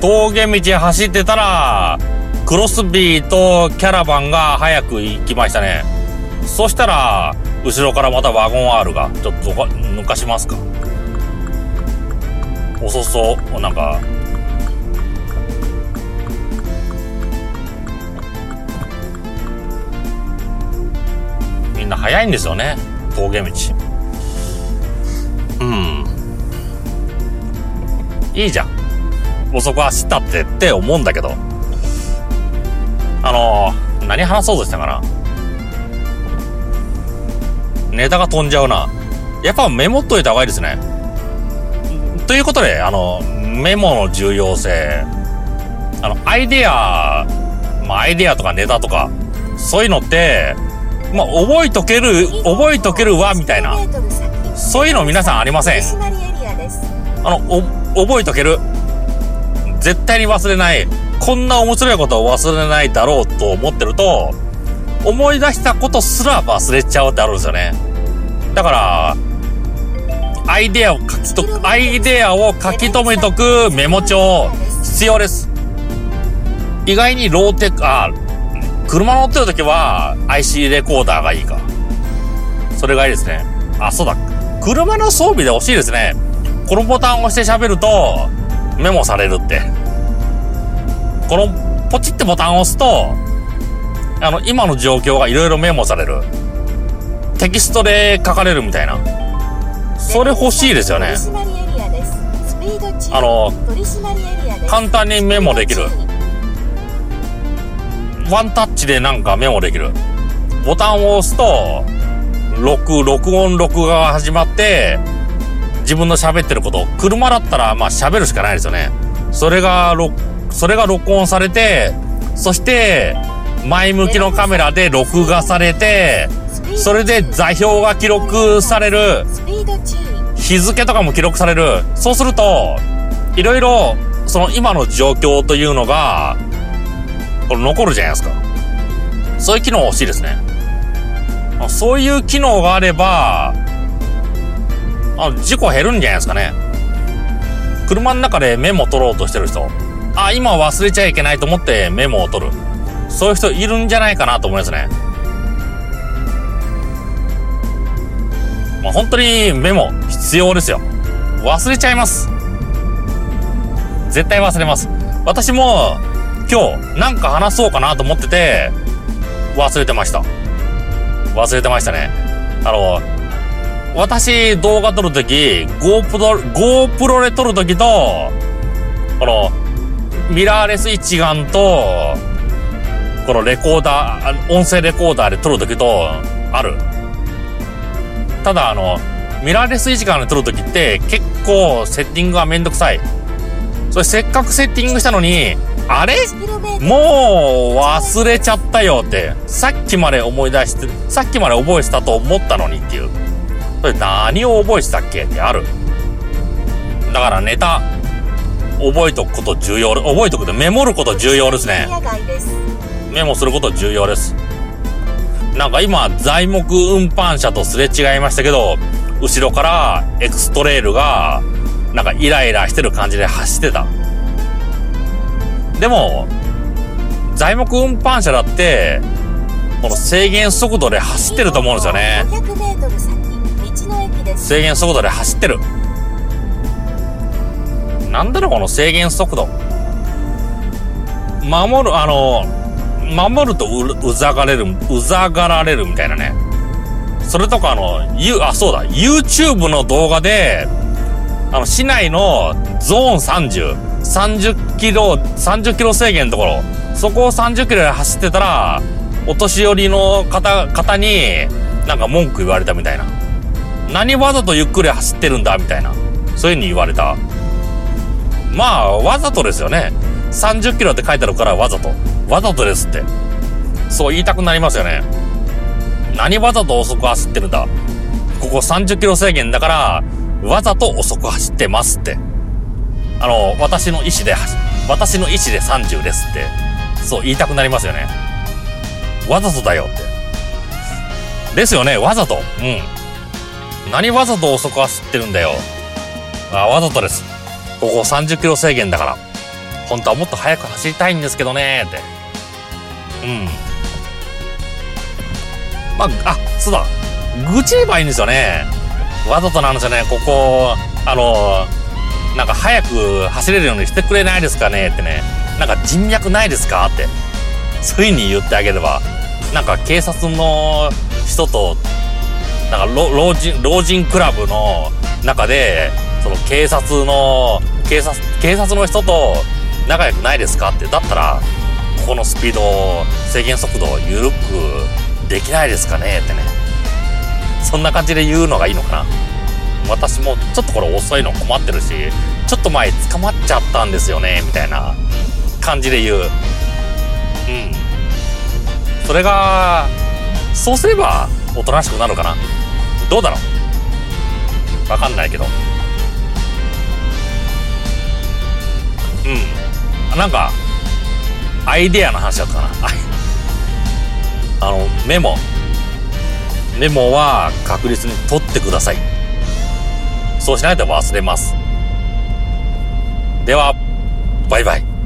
峠道走ってたら、クロスビーとキャラバンが早く行きましたね。そしたら、後ろからまたワゴン R が、ちょっと抜かしますか？遅そう、なんか、みんな早いんですよね、峠道。うん。いいじゃん。遅く走ったってって思うんだけど。あのー、何話そうとしたかな？ネタが飛んじゃうな。やっぱメモっといた方がいいですね。ということで、あの、メモの重要性。あの、アイデア、まあ、アイデアとかネタとか、そういうのって、まあ、覚えとける、覚えとけるわ、みたいな。そういうの皆さんありませんあの、覚えとける。絶対に忘れない。こんな面白いことを忘れないだろうと思ってると、思い出したことすら忘れちゃうってあるんですよね。だから、アイデアを書きとく、アイデアを書き留めとくメモ帳、必要です。意外にローテク、あ、車乗ってる時は IC レコーダーがいいか。それがいいですね。あ、そうだ。車の装備で欲しいですね。このボタンを押して喋ると、メモされるって。このポチってボタンを押すと、あの、今の状況がいろいろメモされる。テキストで書かれるみたいな。それ欲しいですよね。あの、簡単にメモできる。ワンタッチでなんかメモできる。ボタンを押すと、録、録音、録画が始まって、自分の喋ってること、車だったらまあ喋るしかないですよね。それが、それが録音されて、そして、前向きのカメラで録画されて、それで座標が記録される。日付とかも記録される。そうすると、いろいろ、その今の状況というのが、これ残るじゃないですか。そういう機能欲しいですね。そういう機能があれば、あ事故減るんじゃないですかね。車の中でメモ取ろうとしてる人。あ、今忘れちゃいけないと思ってメモを取る。そういう人いるんじゃないかなと思いますね。まあ、本当にメモ必要ですよ。忘れちゃいます。絶対忘れます。私も今日なんか話そうかなと思ってて忘れてました。忘れてましたね。あの、私動画撮るとき GoPro、GoPro で撮るときと、このミラーレス一眼と、このレコーダー、音声レコーダーで撮るときと、ある。ただあの、ミラーレス一眼で撮るときって結構セッティングがめんどくさい。それせっかくセッティングしたのに、あれ？もう忘れちゃったよって。さっきまで思い出して、さっきまで覚えてたと思ったのにっていう。それ何を覚えてたっけってある。だからネタ、覚えとくこと重要、覚えとくとメモること重要ですね。メモすること重要です。なんか今、材木運搬車とすれ違いましたけど、後ろからエクストレールが、なんかイライラしてる感じで走ってた。でも、材木運搬車だって、この制限速度で走ってると思うんですよね。制限速度で走ってる。なんだろう、この制限速度？守る、あの、守るとう、ざがれる、うざがられるみたいなね。それとかあの、ゆ、あ、そうだ、YouTube の動画で、あの、市内のゾーン30、30キロ、30キロ制限のところ、そこを30キロで走ってたら、お年寄りの方、方に、なんか文句言われたみたいな。何わざとゆっくり走ってるんだみたいな。そういう風に言われた。まあ、わざとですよね。30キロって書いてあるからわざと。わざとですって。そう言いたくなりますよね。何わざと遅く走ってるんだ。ここ30キロ制限だから、わざと遅く走ってますって。あの、私の意思で、私の意思で30ですって。そう言いたくなりますよね。わざとだよって。ですよね、わざと。うん。何わざと遅く走ってるんだよ。あ、わざとです。ここ30キロ制限だから。本当はもっと速く走りたいんですけどねって。うん。まあ、あ、そうだ。愚痴言えばいいんですよね。わざとなんですよね、ここ、あの、なんか早く走れるようにしてくれないですかねってね。なんか人脈ないですかって。そういに言ってあげれば、なんか警察の人と、なんか老人、老人クラブの中で、その警察の、警察、警察の人と仲良くないですかって。だったら、ここのスピード、制限速度を緩くできないですかねってね。そんな感じで言うのがいいのかな。私もちょっとこれ遅いの困ってるし、ちょっと前捕まっちゃったんですよね、みたいな感じで言う。うん。それが、そうすればおとなしくなるかな。どうだろうわかんないけど。うん。なんか、アイデアの話だったかな。あの、メモ。メモは確実に取ってください。そうしないと忘れます。では、バイバイ。